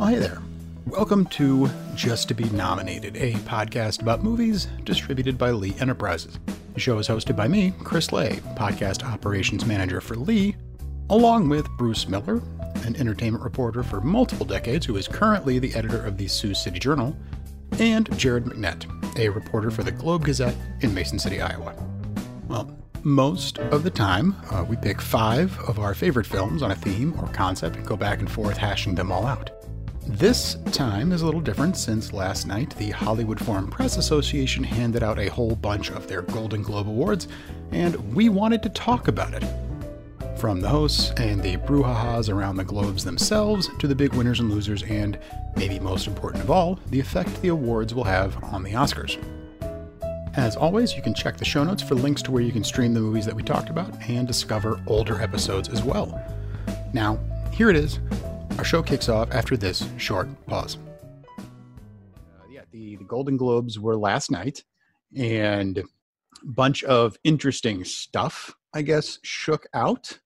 Oh, hey there. Welcome to Just to Be Nominated, a podcast about movies distributed by Lee Enterprises. The show is hosted by me, Chris Lay, podcast operations manager for Lee, along with Bruce Miller, an entertainment reporter for multiple decades who is currently the editor of the Sioux City Journal, and Jared McNett, a reporter for the Globe Gazette in Mason City, Iowa. Well, most of the time, uh, we pick five of our favorite films on a theme or concept and go back and forth hashing them all out. This time is a little different since last night the Hollywood Foreign Press Association handed out a whole bunch of their Golden Globe Awards, and we wanted to talk about it. From the hosts and the brouhahas around the globes themselves to the big winners and losers, and maybe most important of all, the effect the awards will have on the Oscars. As always, you can check the show notes for links to where you can stream the movies that we talked about and discover older episodes as well. Now, here it is our show kicks off after this short pause. Uh, yeah, the, the Golden Globes were last night, and a bunch of interesting stuff, I guess, shook out.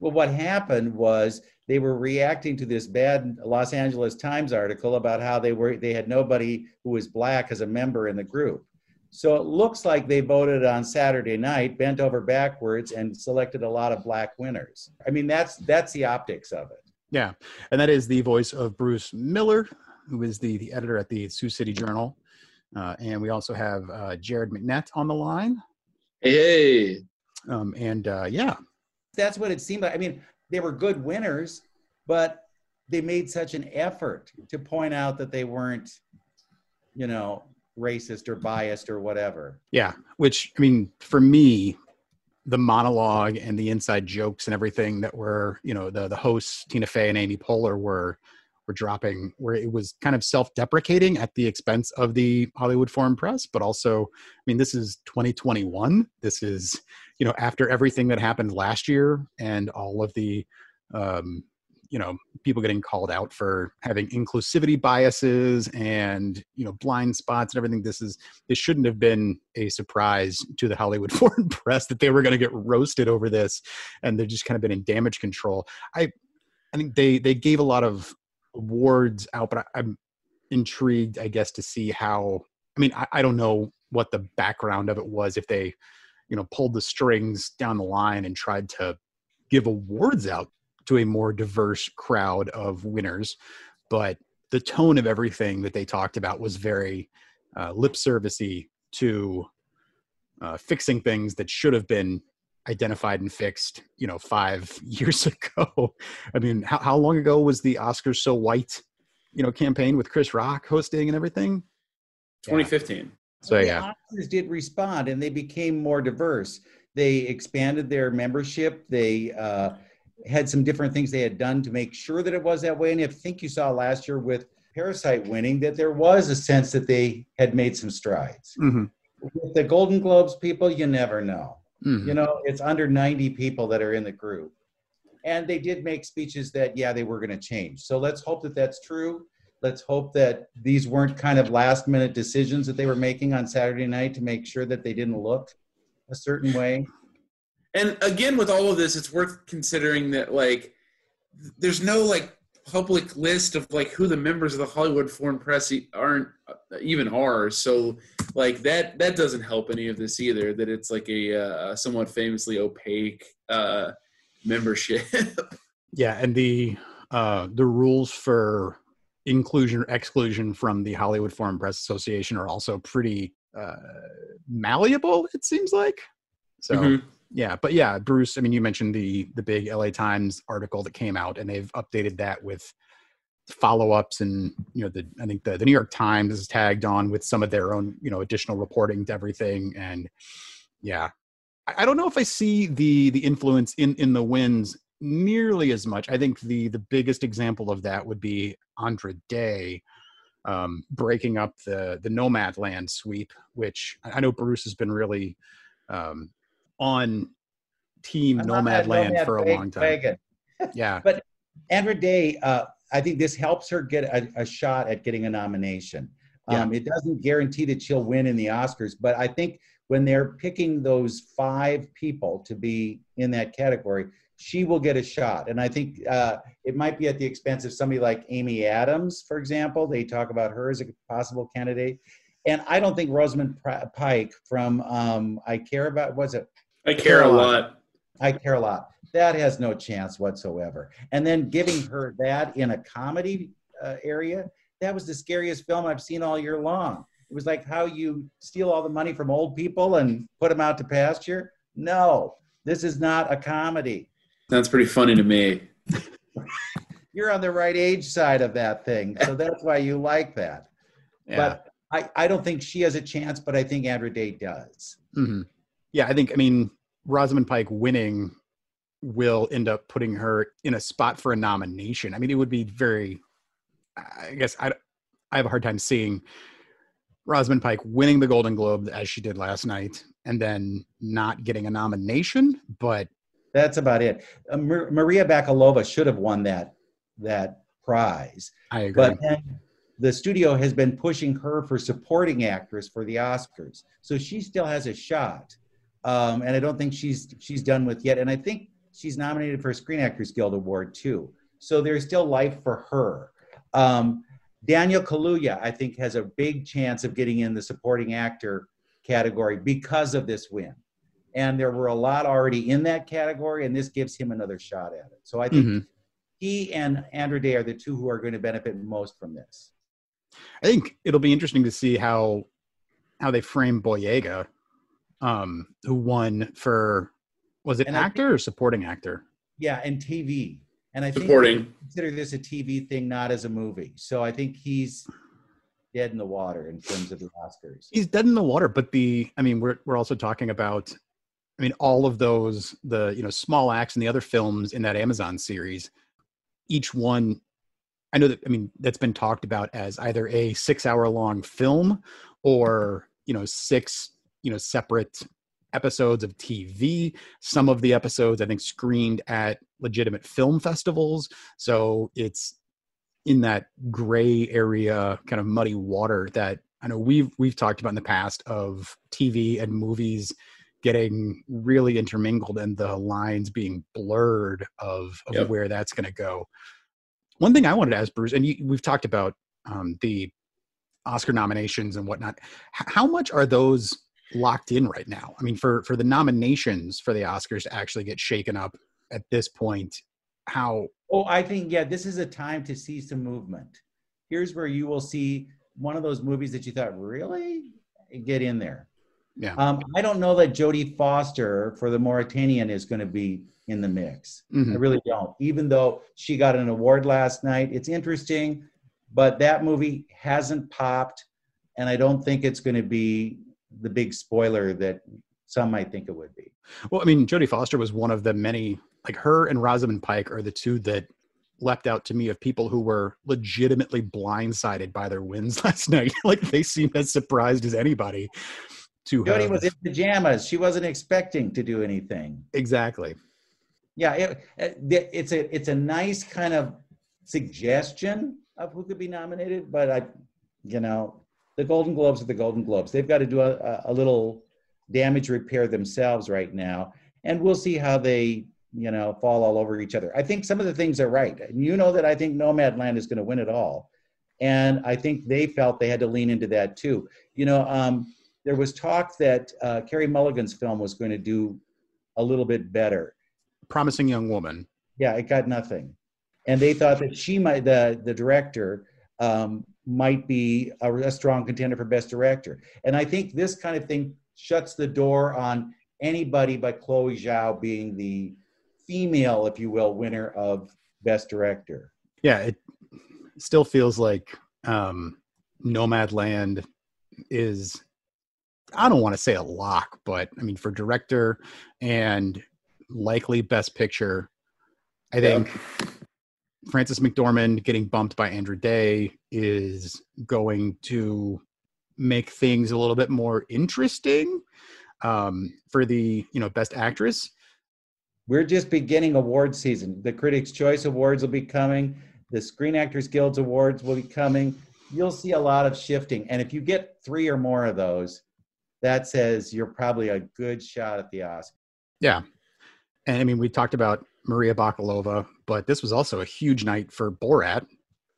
Well, what happened was they were reacting to this bad Los Angeles Times article about how they were they had nobody who was black as a member in the group. So it looks like they voted on Saturday night, bent over backwards, and selected a lot of black winners. I mean, that's that's the optics of it. Yeah, and that is the voice of Bruce Miller, who is the the editor at the Sioux City Journal, uh, and we also have uh, Jared McNett on the line. Hey, um, and uh, yeah, that's what it seemed like. I mean, they were good winners, but they made such an effort to point out that they weren't, you know, racist or biased or whatever. Yeah, which I mean, for me, the monologue and the inside jokes and everything that were you know the the hosts tina fey and amy poehler were were dropping where it was kind of self-deprecating at the expense of the hollywood foreign press but also i mean this is 2021 this is you know after everything that happened last year and all of the um you know people getting called out for having inclusivity biases and you know blind spots and everything this is this shouldn't have been a surprise to the hollywood foreign press that they were going to get roasted over this and they've just kind of been in damage control. I i think they they gave a lot of awards out but I, am intrigued i guess to see how i mean I, I don't know what the background of it was if they you know pulled the strings down the line and tried to give awards out to a more diverse crowd of winners. But the tone of everything that they talked about was very uh, lip servicey to uh, fixing things that should have been identified and fixed, you know, five years ago. I mean, how, how long ago was the Oscars So White, you know, campaign with Chris Rock hosting and everything? 2015. Yeah. So yeah, the Oscars did respond and they became more diverse. They expanded their membership. They uh, had some different things they had done to make sure that it was that way. And I think you saw last year with Parasite winning that there was a sense that they had made some strides. Mm-hmm. With the Golden Globes people, you never know. Mm-hmm. You know, it's under 90 people that are in the group. And they did make speeches that, yeah, they were going to change. So let's hope that that's true. Let's hope that these weren't kind of last minute decisions that they were making on Saturday night to make sure that they didn't look a certain way and again with all of this it's worth considering that like there's no like public list of like who the members of the hollywood foreign press aren't uh, even are. So like that that doesn't help any of this either that it's like a uh, somewhat famously opaque uh membership. Yeah and the uh the rules for inclusion or exclusion from the hollywood foreign press association are also pretty uh malleable it seems like. So mm-hmm yeah but yeah bruce i mean you mentioned the the big la times article that came out and they've updated that with follow-ups and you know the i think the, the new york times is tagged on with some of their own you know additional reporting to everything and yeah. I, I don't know if i see the the influence in in the wins nearly as much. I think the the biggest example of that would be andra day um, breaking up the the Nomadland sweep which i know bruce has been really um, on Team Nomadland Nomad for a long time. yeah, but Andra Day, uh, I think this helps her get a, a shot at getting a nomination. Um, yeah. It doesn't guarantee that she'll win in the Oscars, but I think when they're picking those five people to be in that category, she will get a shot. And I think uh, it might be at the expense of somebody like Amy Adams, for example. They talk about her as a possible candidate. And I don't think Rosamund Pike from um, I Care About, was it? I Care a Lot. I Care a Lot. That has no chance whatsoever. And then giving her that in a comedy uh, area, that was the scariest film I've seen all year long. It was like how you steal all the money from old people and put them out to pasture. No, this is not a comedy. That's pretty funny to me. You're on the right age side of that thing, so that's why you like that. Yeah. But I, I don't think she has a chance, but I think Andra Day does. Mm-hmm. Yeah, I think, I mean, Rosamund Pike winning will end up putting her in a spot for a nomination. I mean, it would be very, I guess, I, I have a hard time seeing Rosamund Pike winning the Golden Globe as she did last night and then not getting a nomination, but that's about it. Uh, Maria Bakalova should have won that that prize. I agree. But then the studio has been pushing her for supporting actress for the Oscars, so she still has a shot. Um, and I don't think she's she's done with yet. And I think she's nominated for a Screen Actors Guild Award too. So there's still life for her. Um, Daniel Kaluuya, I think, has a big chance of getting in the supporting actor category because of this win and there were a lot already in that category, and this gives him another shot at it. So I think mm-hmm. he and Andra Day are the two who are going to benefit most from this. I think it'll be interesting to see how how they frame Boyega, um, who won for was it and actor think, or supporting actor? Yeah, and TV. And I think supporting. consider this a TV thing, not as a movie. So I think he's dead in the water in terms of the Oscars. He's dead in the water, but the I mean, we're we're also talking about I mean, all of those, the you know, small acts and the other films in that Amazon series, each one, I know that I mean that's been talked about as either a six-hour-long film or you know six you know separate episodes of TV. Some of the episodes I think screened at legitimate film festivals, so it's in that gray area, kind of muddy water that I know we've we've talked about in the past of TV and movies getting really intermingled and the lines being blurred of, of yep. where that's going to go. One thing I wanted to ask Bruce, and you, we've talked about um, the Oscar nominations and whatnot. H- how much are those locked in right now? I mean, for for the nominations for the Oscars to actually get shaken up at this point, how? Oh, I think yeah, this is a time to see some movement. Here's where you will see one of those movies that you thought really get in there. Yeah. Um, I don't know that Jodie Foster for the Mauritanian is going to be in the mix. Mm-hmm. I really don't. Even though she got an award last night, it's interesting, but that movie hasn't popped, and I don't think it's going to be the big spoiler that some might think it would be. Well, I mean, Jodie Foster was one of the many, like her and Rosamund Pike are the two that leapt out to me of people who were legitimately blindsided by their wins last night. like they seemed as surprised as anybody to Jodie have. was in pajamas. She wasn't expecting to do anything. Exactly. Yeah, it, uh, it's a it's a nice kind of suggestion of who could be nominated, but I, you know, the Golden Globes are the Golden Globes. They've got to do a, a little damage repair themselves right now, and we'll see how they you know fall all over each other. I think some of the things are right, and you know that I think Nomadland is going to win it all, and I think they felt they had to lean into that too. You know, um, there was talk that uh, Carey Mulligan's film was going to do a little bit better. Promising Young Woman. Yeah, it got nothing, and they thought that she might, the the director, um, might be a, a strong contender for Best Director. And I think this kind of thing shuts the door on anybody but Chloe Zhao being the female, if you will, winner of Best Director. Yeah, it still feels like um, Nomadland is I don't want to say a lock, but I mean for director and likely best picture, I think yeah. Frances McDormand getting bumped by Andra Day is going to make things a little bit more interesting um, for the you know best actress. We're just beginning award season. The Critics' Choice Awards will be coming. The Screen Actors Guild Awards will be coming. You'll see a lot of shifting, and if you get three or more of those, that says you're probably a good shot at the Oscar. Yeah. And I mean, we talked about Maria Bakalova, but this was also a huge night for Borat.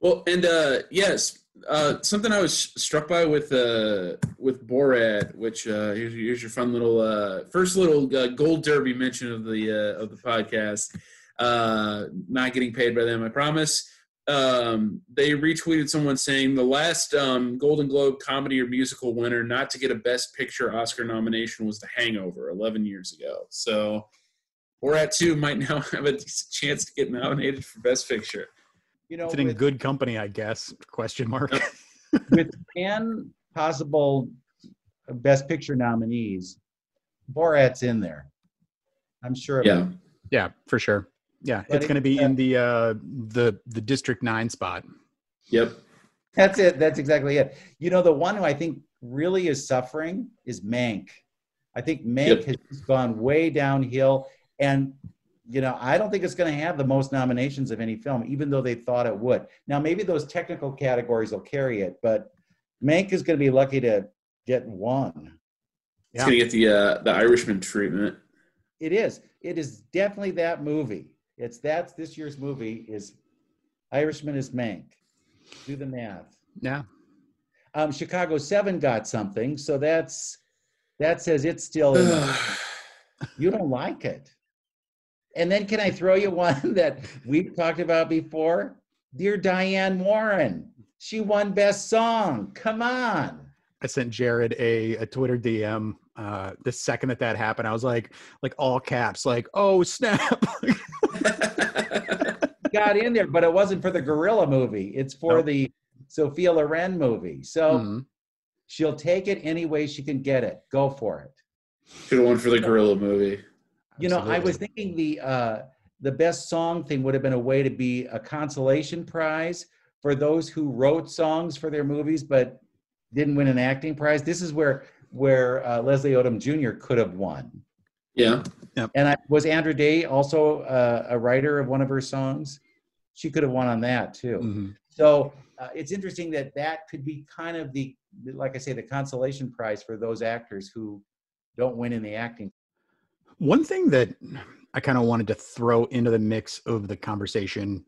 Well, and uh, yes, uh, something I was struck by with uh, with Borat, which uh, here's, here's your fun little uh, first little uh, gold derby mention of the uh, of the podcast. Uh, not getting paid by them, I promise. Um, they retweeted someone saying the last um, Golden Globe comedy or musical winner not to get a Best Picture Oscar nomination was The Hangover 11 years ago. So Borat 2 might now have a decent chance to get nominated for Best Picture. You know, It's in with, good company, I guess. Question mark. with 10 possible Best Picture nominees, Borat's in there. I'm sure. Yeah. it. yeah, for sure. Yeah, But it's going to be uh, in the uh, the the District Nine spot. Yep. That's it. That's exactly it. You know, the one who I think really is suffering is Mank. I think Mank Yep. has gone way downhill. And, you know, I don't think it's going to have the most nominations of any film, even though they thought it would. Now, maybe those technical categories will carry it, but Mank is going to be lucky to get one. It's Yeah. gonna get the uh, the Irishman treatment. It is. It is definitely that movie. It's that's this year's movie is Irishman is Mank. Do the math. Yeah, Um, Chicago Seven got something, so that's that says it's still. You don't like it, and then can I throw you one that we've talked about before? Dear Diane Warren, she won Best Song. Come on. I sent Jared a, a Twitter DM uh, the second that that happened. I was like, like all caps, like, oh snap! got in there, but it wasn't for the Gorilla movie. It's for Nope. the Sophia Loren movie. So Mhm. she'll take it any way she can get it. Go for it. Should have won for the Gorilla movie. You know, I was thinking the uh, the best song thing would have been a way to be a consolation prize for those who wrote songs for their movies but didn't win an acting prize. This is where where uh, Leslie Odom Jr. could have won. Yeah. And I, was Andra Day also uh, a writer of one of her songs? She could have won on that too. Mhm. So uh, it's interesting that that could be kind of the, like I say, the consolation prize for those actors who don't win in the acting. One thing that I kind of wanted to throw into the mix of the conversation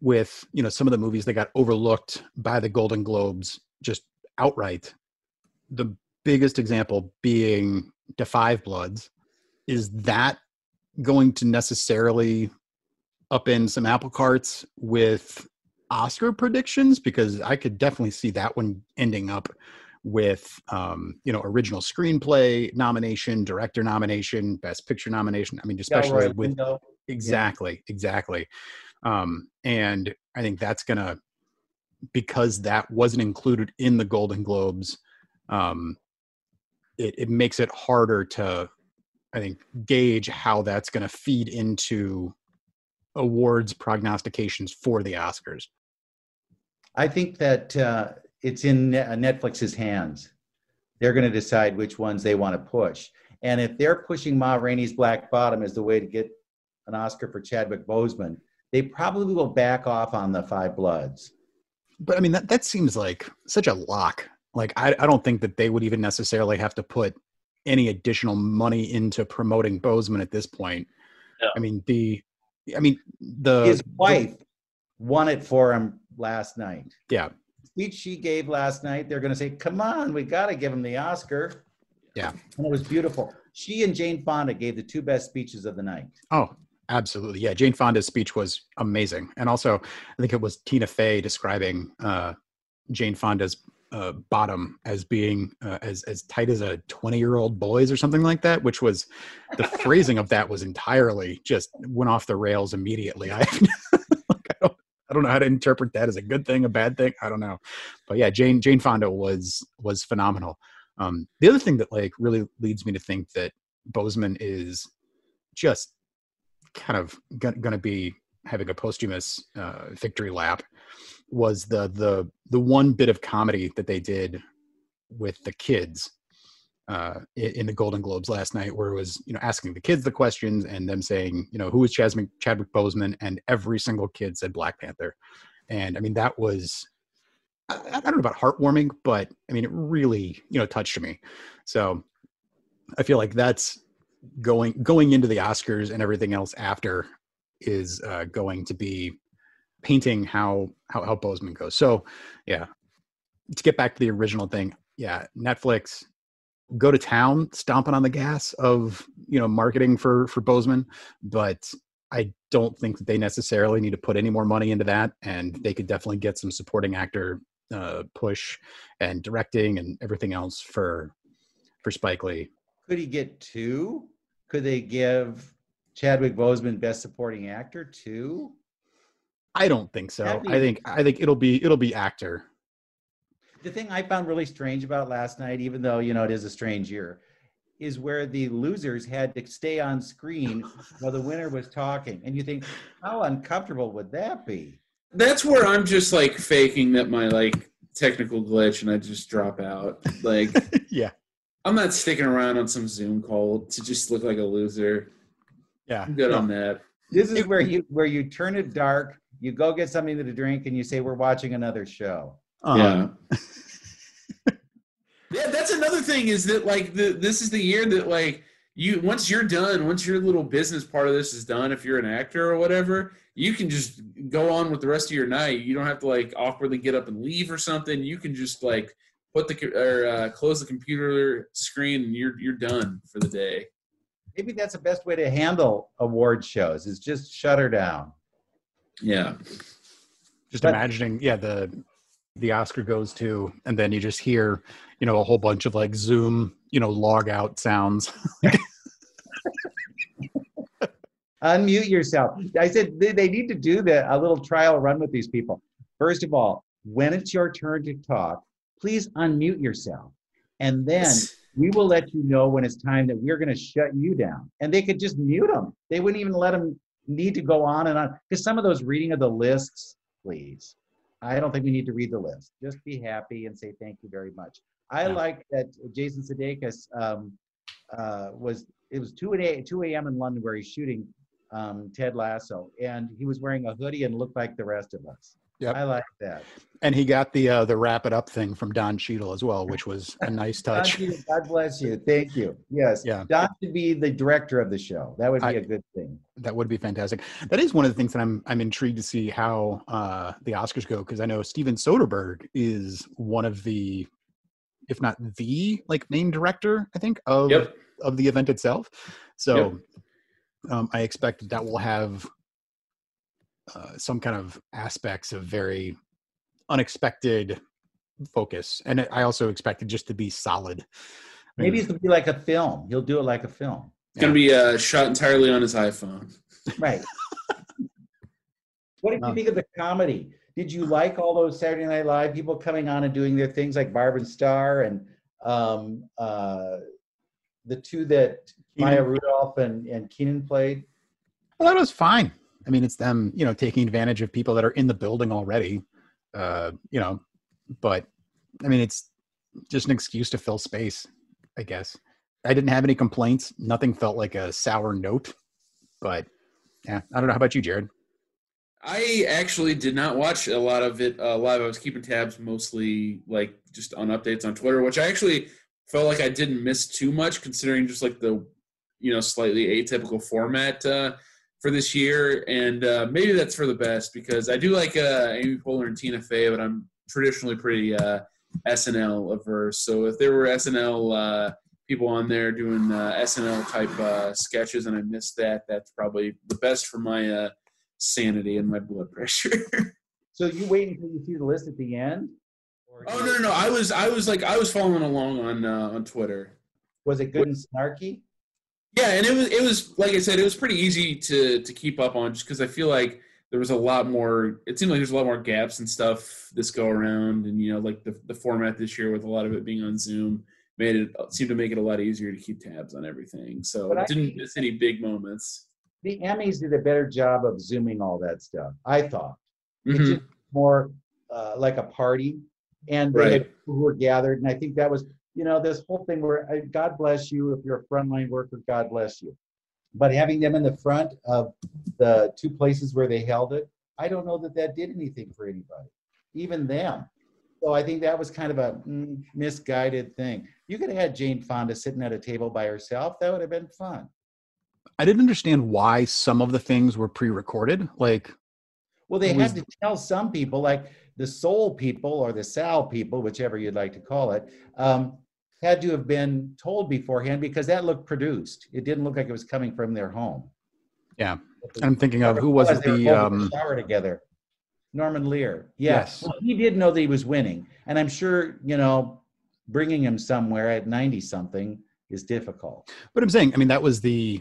with, you know, some of the movies that got overlooked by the Golden Globes just outright. The biggest example being Five Bloods. Is that going to necessarily upend some apple carts with Oscar predictions? Because I could definitely see that one ending up with um, you know original screenplay nomination, director nomination, best picture nomination. I mean, especially Delroy with Lindo. exactly, exactly. Um, and I think that's gonna because that wasn't included in the Golden Globes. Um, it, it makes it harder to, I think, gauge how that's going to feed into awards prognostications for the Oscars. I think that uh, it's in uh, Netflix's hands. They're going to decide which ones they want to push. And if they're pushing Ma Rainey's Black Bottom as the way to get an Oscar for Chadwick Boseman, they probably will back off on the Five Bloods. But I mean, that, that seems like such a lock. Like, I, I don't think that they would even necessarily have to put any additional money into promoting Boseman at this point. Yeah. I mean, the, I mean, the His wife won it for him last night. yeah, speech she gave last night, they're going to say, "Come on, we got to give him the Oscar." Yeah. and it was beautiful. She and Jane Fonda gave the two best speeches of the night. Oh, absolutely. Yeah. Jane Fonda's speech was amazing. And also, I think it was Tina Fey describing uh, Jane Fonda's uh, bottom as being uh, as, as tight as a 20 year old boy's or something like that, which was the phrasing of that was entirely just went off the rails immediately. I, I, don't, know how to interpret that as a good thing, a bad thing. I don't know. But yeah, Jane, Jane Fonda was, was phenomenal. Um, the other thing that like really leads me to think that Boseman is just kind of going to be having a posthumous uh, victory lap was the the the one bit of comedy that they did with the kids uh, in, the Golden Globes last night, where it was you know asking the kids the questions and them saying you know who is Chadwick, Chadwick Boseman, and every single kid said Black Panther, and I mean that was I, I don't know about heartwarming, but I mean it really you know touched me. So I feel like that's going going into the Oscars and everything else after. is uh, going to be painting how how how Boseman goes. So, yeah, to get back to the original thing, yeah, Netflix go to town stomping on the gas of you know marketing for for Boseman, but I don't think that they necessarily need to put any more money into that, and they could definitely get some supporting actor uh, push and directing and everything else for for Spike Lee. Could he get two? Could they give Chadwick Boseman Best Supporting Actor too? I don't think so. Be- I think I think it'll be it'll be actor. The thing I found really strange about last night, even though you know it is a strange year, is where the losers had to stay on screen while the winner was talking, and you think, how uncomfortable would that be? That's where I'm just like faking that my like technical glitch and I just drop out. Like yeah, I'm not sticking around on some Zoom call to just look like a loser. yeah. I'm good No, on that. This is where you where you turn it dark, you go get something to drink, and you say, "We're watching another show." Um, yeah. yeah, that's another thing is that like the this is the year that like you once you're done, once your little business part of this is done, if you're an actor or whatever, you can just go on with the rest of your night. You don't have to like awkwardly get up and leave or something. You can just like put the or uh, close the computer screen and you're you're done for the day. Maybe that's the best way to handle award shows is just shut her down. Yeah. just But- imagining, yeah, the the Oscar goes to, and then you just hear, you know, a whole bunch of like Zoom, you know, log out sounds. Unmute yourself. I said they, they need to do the a little trial run with these people. First of all, when it's your turn to talk, please unmute yourself, and then we will let you know when it's time that we're going to shut you down. And they could just mute them. They wouldn't even let them need to go on and on because some of those reading of the lists, please. I don't think we need to read the list. Just be happy and say thank you very much. I Yeah. like that Jason Sudeikis um, uh, was. It was two a 2 a.m. in London where he's shooting um, Ted Lasso, and he was wearing a hoodie and looked like the rest of us. Yep. I like that. and he got the uh, the wrap it up thing from Don Cheadle as well, which was a nice touch. Cheadle, God bless you. Thank you. Yes. Yeah. Don should be the director of the show. That would be I- a good thing. That would be fantastic. That is one of the things that I'm I'm intrigued to see how uh, the Oscars go because I know Steven Soderbergh is one of the, if not the like main director, I think of Yep. of the event itself. So um, I expect that will have uh, some kind of aspects of very unexpected focus, and I also expect it just to be solid. I Maybe mean, it's gonna be like a film. He'll do it like a film. It's gonna be uh, shot entirely on his iPhone. Right. what did you think of the comedy? Did you like all those Saturday Night Live people coming on and doing their things like Barb and Star and um, uh, the two that Maya Rudolph and, and Kenan played? I thought it was fine. I mean, it's them, you know, taking advantage of people that are in the building already. Uh, you know, but I mean, it's just an excuse to fill space, I guess. I didn't have any complaints. Nothing felt like a sour note, but yeah, I don't know. How about you, Jared? I actually did not watch a lot of it uh, live. I was keeping tabs mostly like just on updates on Twitter, which I actually felt like I didn't miss too much considering just like the you know slightly atypical format uh, for this year, and uh, maybe that's for the best because I do like uh, Amy Poehler and Tina Fey, but I'm traditionally pretty uh, SNL averse. So if there were SNL uh, people on there doing uh, SNL type uh, sketches and I missed that, that's probably the best for my uh, sanity and my blood pressure. So you wait until you see the list at the end? Oh no, no, no! I was, I was like, I was following along on uh, on Twitter. Was it good and snarky? Yeah, and it was, it was like I said, it was pretty easy to to keep up on, just because I feel like there was a lot more. It seemed like there's a lot more gaps and stuff this go around, and you know, like the the format this year with a lot of it being on Zoom made it seemed to make it a lot easier to keep tabs on everything. So I didn't miss any big moments. The Emmys did a better job of zooming all that stuff, I thought. It's Mhm. just more uh, like a party, and they Right. people who were gathered. And I think that was, you know, this whole thing where uh, God bless you if you're a frontline worker, God bless you. But having them in the front of the two places where they held it, I don't know that that did anything for anybody, even them. So I think that was kind of a mm, misguided thing. You could have had Jane Fonda sitting at a table by herself. That would have been fun. I didn't understand why some of the things were pre-recorded. Like, Well, they was- had to tell some people, like the soul people or the Sal people, whichever you'd like to call it, um, had to have been told beforehand because that looked produced. It didn't look like it was coming from their home. Yeah. I'm thinking of who was it? The um, shower together. Norman Lear. Yeah. Yes. Well, he did know that he was winning, and I'm sure you know, bringing him somewhere at 90 something is difficult. But I'm saying, I mean, that was the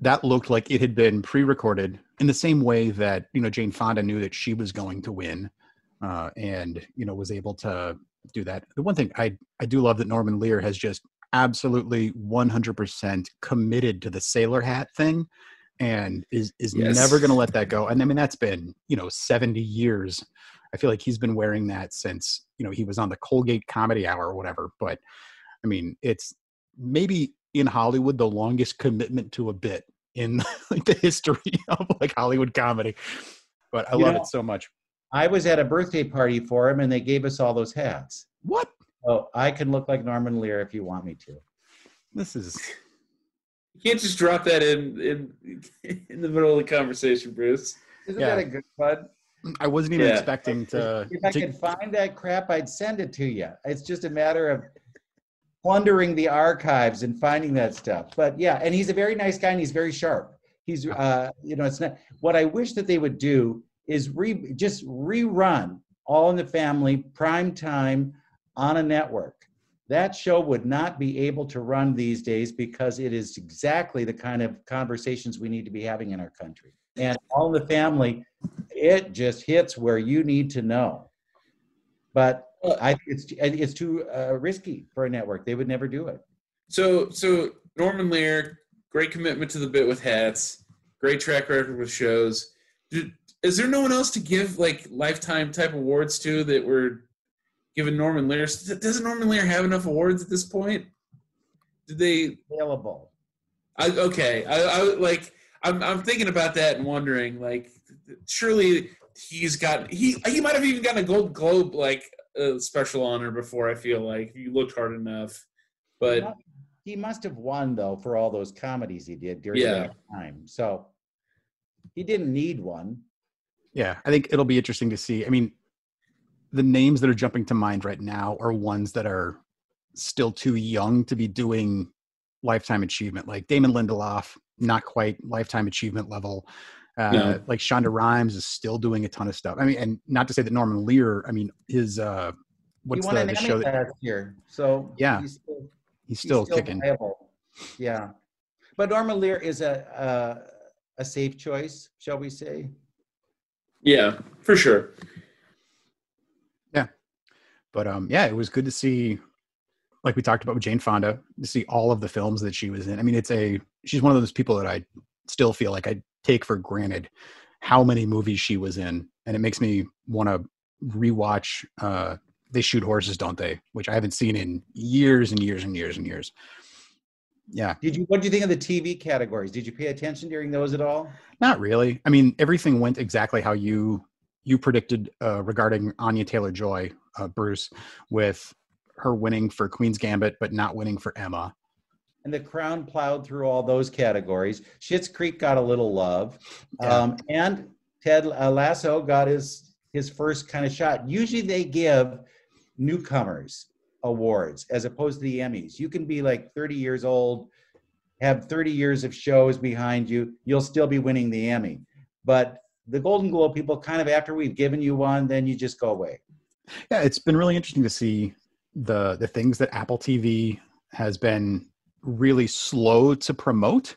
that looked like it had been pre-recorded in the same way that you know Jane Fonda knew that she was going to win, uh, and you know was able to do that. The one thing I I do love that Norman Lear has just absolutely 100% committed to the sailor hat thing, and is is Yes. never going to let that go. And I mean, that's been you know 70 years. I feel like he's been wearing that since you know he was on the Colgate Comedy Hour or whatever. But I mean, it's maybe in Hollywood the longest commitment to a bit in like the history of like Hollywood comedy. But I You love know- it so much. I was at a birthday party for him, and they gave us all those hats. What? Oh, I can look like Norman Lear if you want me to. This is You can't just drop that in in in the middle of the conversation, Bruce. Isn't Yeah. that a good one? I wasn't even Yeah. expecting to, If I to- could find that crap, I'd send it to you. It's just a matter of plundering the archives and finding that stuff. But yeah, and he's a very nice guy and he's very sharp. He's uh, you know, it's not what I wish that they would do is re just rerun All in the Family prime time on a network. That show would not be able to run these days because it is exactly the kind of conversations we need to be having in our country. And All in the Family, it just hits where you need to know. But I think it's it's too uh, risky for a network. They would never do it. So so Norman Lear, great commitment to the bit with hats, great track record with shows. Did, is there no one else to give like lifetime type awards to that were given Norman Lear? Doesn't Norman Lear have enough awards at this point? Did they? Available. I, okay, I, I like. I'm I'm thinking about that and wondering like, surely he's got he he might have even gotten a Gold Globe like uh, special honor before. I feel like if you looked hard enough, but. he must have won though for all those comedies he did during Yeah. that time. So he didn't need one. Yeah, I think it'll be interesting to see. I mean, the names that are jumping to mind right now are ones that are still too young to be doing lifetime achievement, like Damon Lindelof, not quite lifetime achievement level. Uh, No. Like Shonda Rhimes is still doing a ton of stuff. I mean, and not to say that Norman Lear. I mean, his uh, what's the, the show that last year. So Yeah. he's still, he's he's still, kicking? viable. Yeah, but Norman Lear is a a, a safe choice, shall we say? Yeah, for sure. Yeah. But um, yeah, it was good to see, like we talked about with Jane Fonda, to see all of the films that she was in. I mean, it's a she's one of those people that I still feel like I take for granted how many movies she was in, and it makes me want to rewatch. Uh, they shoot horses, don't they? Which I haven't seen in years and years and years and years. Yeah, Did you? What do you think of the TV categories? Did you pay attention during those at all? not really. I mean, everything went exactly how you you predicted uh, regarding Anya Taylor Joy, uh, Bruce, with her winning for Queen's Gambit, but not winning for Emma. And the Crown plowed through all those categories. Schitt's Creek got a little love, Yeah. um, and Ted uh, Lasso got his his first kind of shot. Usually, they give newcomers awards as opposed to the Emmys. You can be like 30 years old, have 30 years of shows behind you, you'll still be winning the Emmy. But the Golden Globe people, kind of after we've given you one, then you just go away. Yeah, it's been really interesting to see the the things that Apple TV has been really slow to promote.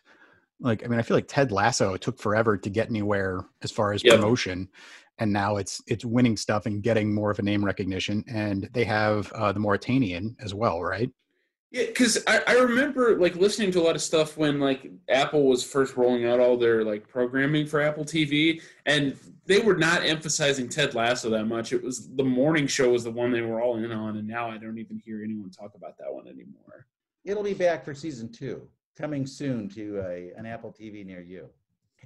Like, I mean, I feel like Ted Lasso took forever to get anywhere as far as Yep. promotion, and now it's it's winning stuff and getting more of a name recognition. And they have uh, the Mauritanian as well, right? Yeah, because I, I remember like listening to a lot of stuff when like Apple was first rolling out all their like programming for Apple TV, and they were not emphasizing Ted Lasso that much. It was the morning show was the one they were all in on, and now I don't even hear anyone talk about that one anymore. It'll be back for season two, coming soon to a, an Apple TV near you.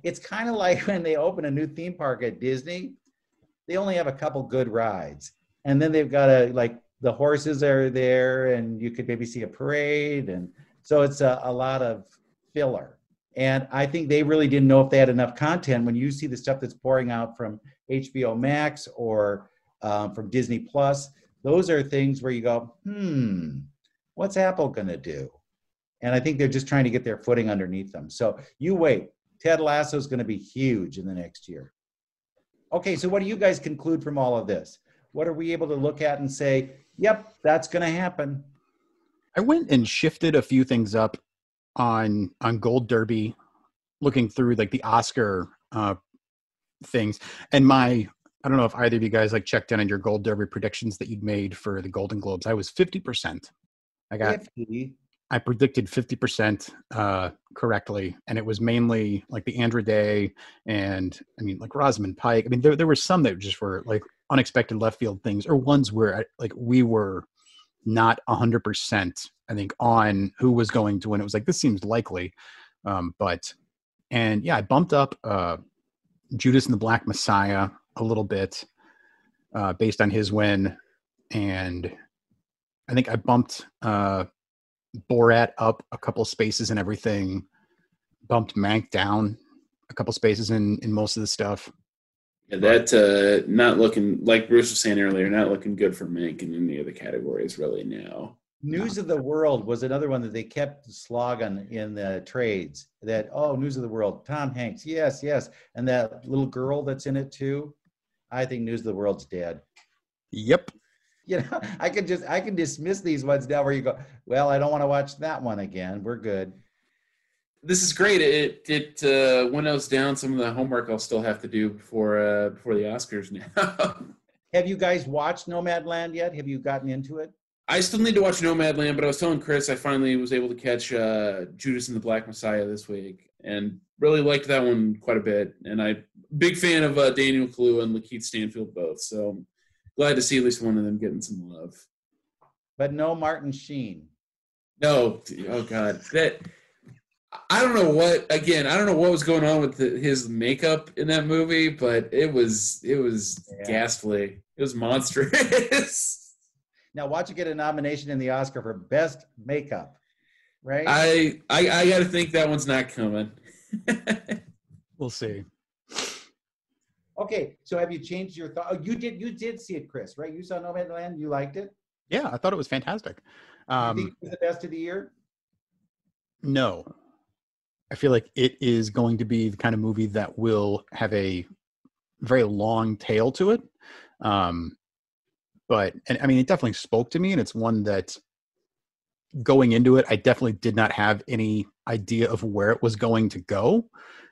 It's kind of like when they open a new theme park at Disney, they only have a couple good rides. And then they've got a, like, the horses are there, and you could maybe see a parade. And so it's a, a lot of filler. And I think they really didn't know if they had enough content. When you see the stuff that's pouring out from HBO Max or um, from Disney Plus, those are things where you go, hmm, what's Apple going to do? And I think they're just trying to get their footing underneath them. So you wait. Ted Lasso is going to be huge in the next year. Okay, so what do you guys conclude from all of this? What are we able to look at and say, yep, that's going to happen? I went and shifted a few things up on on Gold Derby, looking through like the Oscar uh, things, and my I don't know if either of you guys like checked in on your Gold Derby predictions that you'd made for the Golden Globes. I was fifty percent. I got 50. I predicted 50% uh, correctly. And it was mainly like the Andra Day and I mean, like Rosamund Pike. I mean, there, there were some that just were like unexpected left field things or ones where like we were not 100%, I think, on who was going to win. It was like, this seems likely. Um, but, and yeah, I bumped up uh, Judas and the Black Messiah a little bit uh, based on his win. And I think I bumped uh, Borat up a couple spaces and everything, bumped Mank down a couple spaces in in most of the stuff. Yeah, that uh, not looking like Bruce was saying earlier, not looking good for Mank in any of the categories really now. News of the World was another one that they kept slogging in the trades. That oh, News of the World, Tom Hanks, yes, yes, and that little girl that's in it too. I think News of the World's dead. Yep you know, I can just I can dismiss these ones now where you go, well, I don't want to watch that one again. We're good. This is great. It it uh, winnows down some of the homework I'll still have to do before uh, before the Oscars now. have you guys watched Nomadland yet? Have you gotten into it? I still need to watch Nomadland, but I was telling Chris I finally was able to catch uh, Judas and the Black Messiah this week, and really liked that one quite a bit. And I big fan of uh, Daniel Kaluuya and Lakeith Stanfield both. So glad to see at least one of them getting some love. But no Martin Sheen. No, oh god, that I don't know what. Again, I don't know what was going on with the, his makeup in that movie, but it was it was yeah. ghastly. It was monstrous. now, watch it get a nomination in the Oscar for best makeup, right? I I, I got to think that one's not coming. we'll see. Okay, so have you changed your thought? Oh, you did. You did see it, Chris, right? You saw Nomadland. You liked it. Yeah, I thought it was fantastic. Um, you think it was the best of the year? No, I feel like it is going to be the kind of movie that will have a very long tail to it. Um, but and I mean, it definitely spoke to me, and it's one that going into it, I definitely did not have any idea of where it was going to go.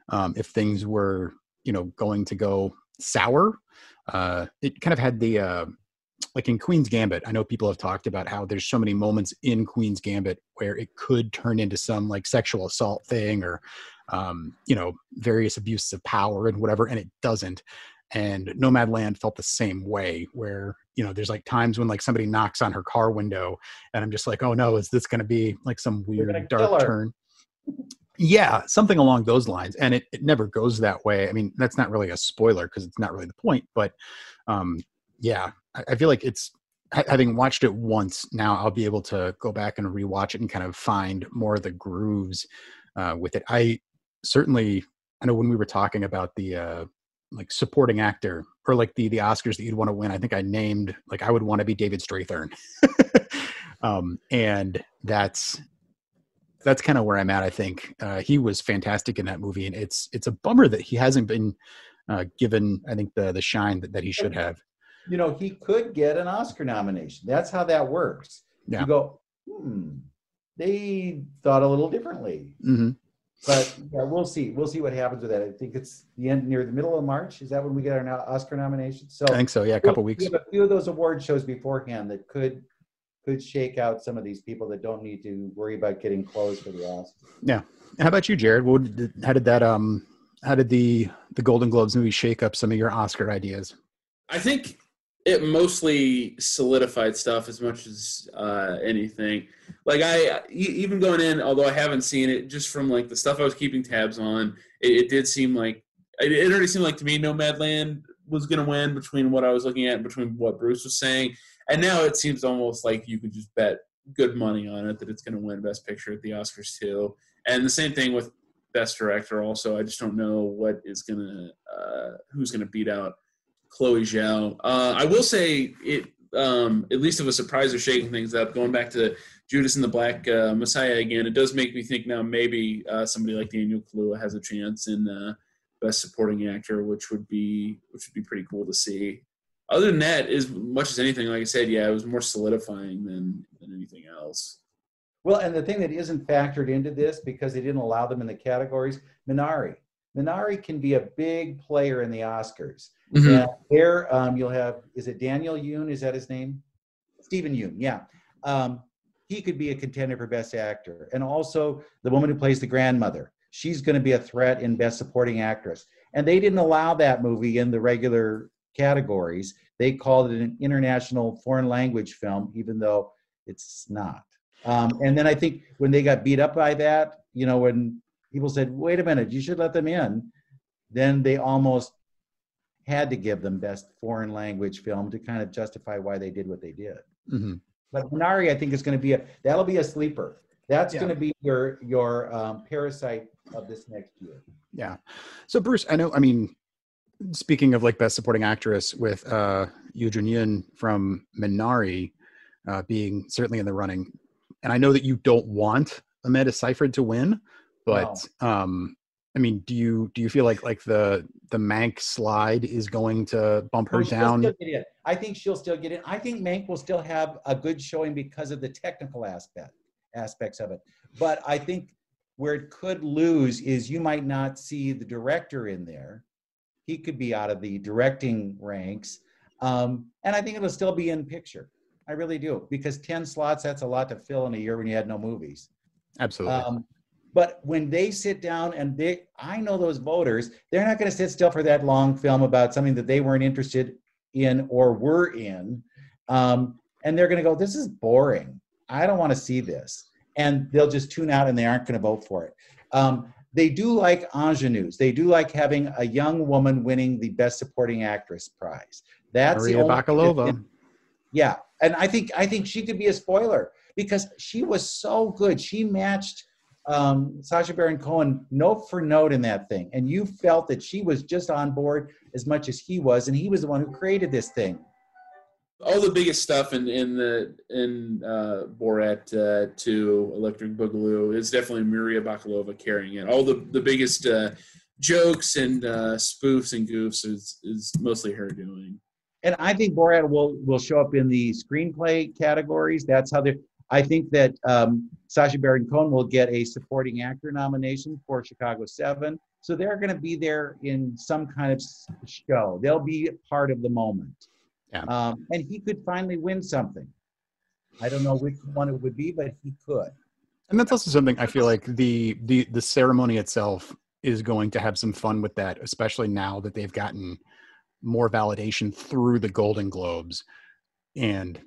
Um, if things were you know going to go sour. Uh, it kind of had the uh, like in Queen's Gambit. I know people have talked about how there's so many moments in Queen's Gambit where it could turn into some like sexual assault thing or um, you know various abuses of power and whatever, and it doesn't. And Nomadland felt the same way, where you know there's like times when like somebody knocks on her car window, and I'm just like, oh no, is this going to be like some weird dark turn? Yeah something along those lines and it, it never goes that way. I mean that's not really a spoiler because it's not really the point but um yeah I, I, feel like it's having watched it once now i'll be able to go back and rewatch it and kind of find more of the grooves uh, with it. I certainly i know when we were talking about the uh like supporting actor or like the the oscars that you'd want to win i think i named like i would want to be david strathairn um and that's that's kind of where I'm at. I think uh, he was fantastic in that movie, and it's it's a bummer that he hasn't been uh, given, I think, the the shine that, that he should have. You know, he could get an Oscar nomination. That's how that works. Yeah. You go, hmm, they thought a little differently. Mm-hmm. But yeah, we'll see. We'll see what happens with that. I think it's the end near the middle of March. Is that when we get our Oscar nominations? So I think so. Yeah, a couple weeks. We have a few of those award shows beforehand that could could shake out some of these people that don't need to worry about getting clothes for the Oscars. Yeah. How about you, Jared? What did, how did that um how did the the Golden Globes movie shake up some of your Oscar ideas? I think it mostly solidified stuff as much as uh, anything. Like I even going in, although I haven't seen it, just from like the stuff I was keeping tabs on, it, it did seem like it already seemed like to me Nomadland was going to win between what I was looking at, and between what Bruce was saying, and now it seems almost like you could just bet good money on it that it's going to win Best Picture at the Oscars too. And the same thing with best director. Also, I just don't know what is gonna uh, who's gonna beat out Chloe Zhao. Uh, I will say it. Um, at least of a surprise or shaking things up. Going back to Judas and the Black uh, Messiah again, it does make me think now maybe uh, somebody like Daniel Kaluuya has a chance in uh, Best Supporting Actor, which would be which would be pretty cool to see. Other than that, as much as anything, like I said, yeah, it was more solidifying than than anything else. Well, and the thing that isn't factored into this because they didn't allow them in the categories, Minari. Minari can be a big player in the Oscars. Mm-hmm. And there, um, you'll have is it Daniel Yoon? Is that his name? Steven Yeun. Yeah, um, he could be a contender for Best Actor, and also the woman who plays the grandmother. She's going to be a threat in Best Supporting Actress. And they didn't allow that movie in the regular categories. They called it an international foreign language film, even though it's not. Um, and then I think when they got beat up by that, you know, when people said, "Wait a minute, you should let them in," then they almost had to give them best foreign language film to kind of justify why they did what they did. hmm But Minari, I think, is going to be a that'll be a sleeper. That's Yeah. going to be your your um, parasite of this next year. Yeah. So Bruce, I know. I mean, speaking of like best supporting actress with uh, Yoo Jun Yoon from Minari uh, being certainly in the running, and I know that you don't want Amanda Seyfried to win, but um, I mean, do you do you feel like like the the Mank slide is going to bump her No, down? still get in. I think she'll still get in. I think Mank will still have a good showing because of the technical aspect aspects of it. But I think where it could lose is you might not see the director in there. He could be out of the directing ranks. Um, and I think it'll still be in picture. I really do. Because 10 slots, that's a lot to fill in a year when you had no movies. Absolutely. Um, but when they sit down and they, I know those voters, they're not going to sit still for that long film about something that they weren't interested in or were in. Um, and they're going to go, this is boring. I don't want to see this. And they'll just tune out and they aren't going to vote for it. Um, they do like ingenues. They do like having a young woman winning the Best Supporting Actress prize. That's Maria Bakalova. yeah, and I think I think she could be a spoiler because she was so good. She matched um, Sacha Baron Cohen note for note in that thing, and you felt that she was just on board as much as he was, and he was the one who created this thing. All the biggest stuff in in the in uh, Borat uh, to Electric Boogaloo is definitely Maria Bakalova carrying it. All the the biggest uh, jokes and uh, spoofs and goofs is is mostly her doing. And I think Borat will will show up in the screenplay categories. That's how they. I think that um, Sacha Baron Cohen will get a supporting actor nomination for Chicago Seven. So they're going to be there in some kind of show. They'll be part of the moment. Yeah. Um, and he could finally win something. I don't know which one it would be, but he could. and that's also something I feel like the the the ceremony itself is going to have some fun with that, especially now that they've gotten more validation through the Golden Globes, and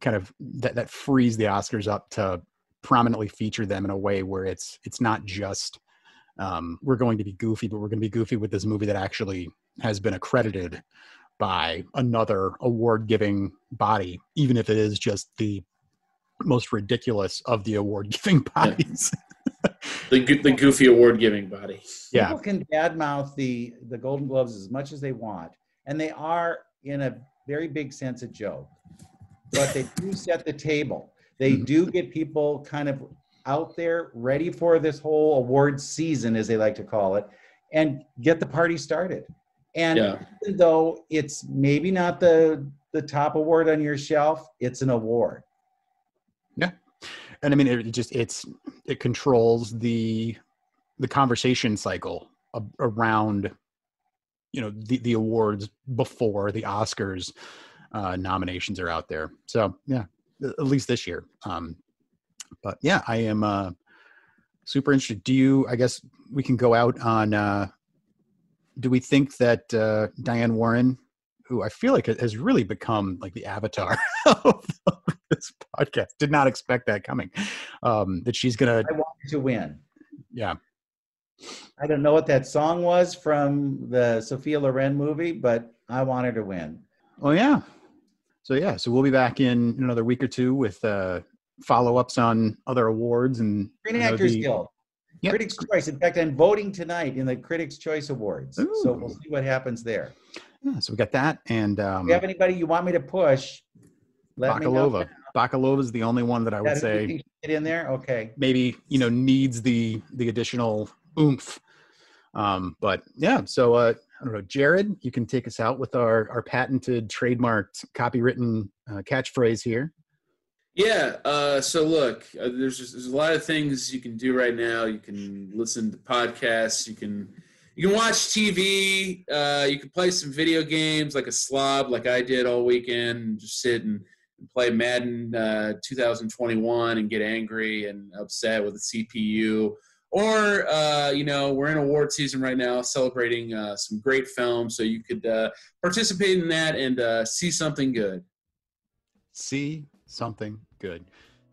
kind of that that frees the Oscars up to prominently feature them in a way where it's it's not just um, we're going to be goofy, but we're going to be goofy with this movie that actually has been accredited by another award giving body, even if it is just the most ridiculous of the award giving bodies. The the goofy award giving body. yeah. People can badmouth the the Golden Globes as much as they want, and they are in a very big sense a joke. But they do set the table. They Mhm. do get people kind of out there ready for this whole awards season, as they like to call it, and get the party started. And Yeah. even though it's maybe not the the top award on your shelf, it's an award. Yeah, and i mean it just it's it controls the the conversation cycle around you know the the awards before the oscars uh nominations are out there so yeah at least this year um but yeah i am uh super interested do you i guess we can go out on uh do we think that uh diane warren who i feel like has really become like the avatar of this podcast did not expect that coming um that she's gonna I wanted to win. yeah I don't know what that song was from the Sophia Loren movie, but I wanted to win. oh yeah so yeah so we'll be back in another week or two with uh follow-ups on other awards and Screen you know, Actors the- Guild. Yep. Critics' Choice. In fact, I'm voting tonight in the Critics' Choice Awards. So we'll see what happens there. Yeah, so we got that, and um, If you have anybody you want me to push, let me know. Bakalova. Bakalova is the only one that I would that say Get in there? Okay. maybe you know needs the the additional oomph. Um, but yeah, so uh, I don't know, Jared, you can take us out with our our patented, trademarked, copywritten uh, catchphrase here. Yeah. Uh, so look, uh, there's just, there's a lot of things you can do right now. You can listen to podcasts. You can you can watch TV. Uh, you can play some video games like a slob, like I did all weekend, just sit and, and play Madden uh, 2021 and get angry and upset with the CPU. Or uh, you know, we're in award season right now, celebrating uh, some great films. So you could participate in that and see something good. see something good.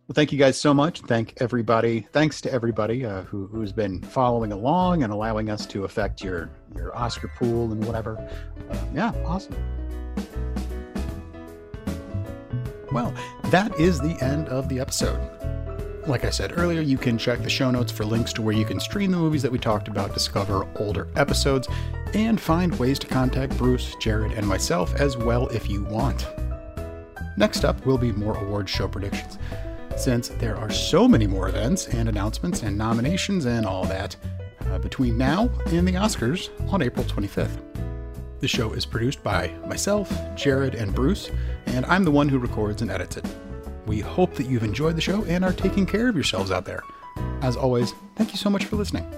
Well, thank you guys so much. Thank everybody. Thanks to everybody uh, who, who's been following along and allowing us to affect your your Oscar pool and whatever. Uh, yeah, awesome. Well, that is the end of the episode. Like I said earlier, you can check the show notes for links to where you can stream the movies that we talked about, discover older episodes, and find ways to contact Bruce, Jared, and myself as well if you want. Next up will be more award show predictions. Since there are so many more events and announcements and nominations and all that uh, between now and the Oscars on April 25th. The show is produced by myself, Jared, and Bruce, and I'm the one who records and edits it. We hope that you've enjoyed the show and are taking care of yourselves out there. As always, thank you so much for listening.